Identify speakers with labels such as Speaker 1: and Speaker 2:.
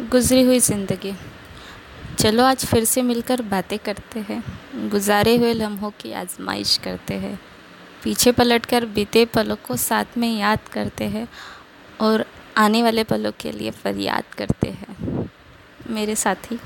Speaker 1: गुज़री हुई ज़िंदगी। चलो आज फिर से मिलकर बातें करते हैं। गुज़ारे हुए लम्हों की आजमाइश करते हैं। पीछे पलट कर बीते पलों को साथ में याद करते हैं और आने वाले पलों के लिए फरियाद करते हैं। मेरे साथी।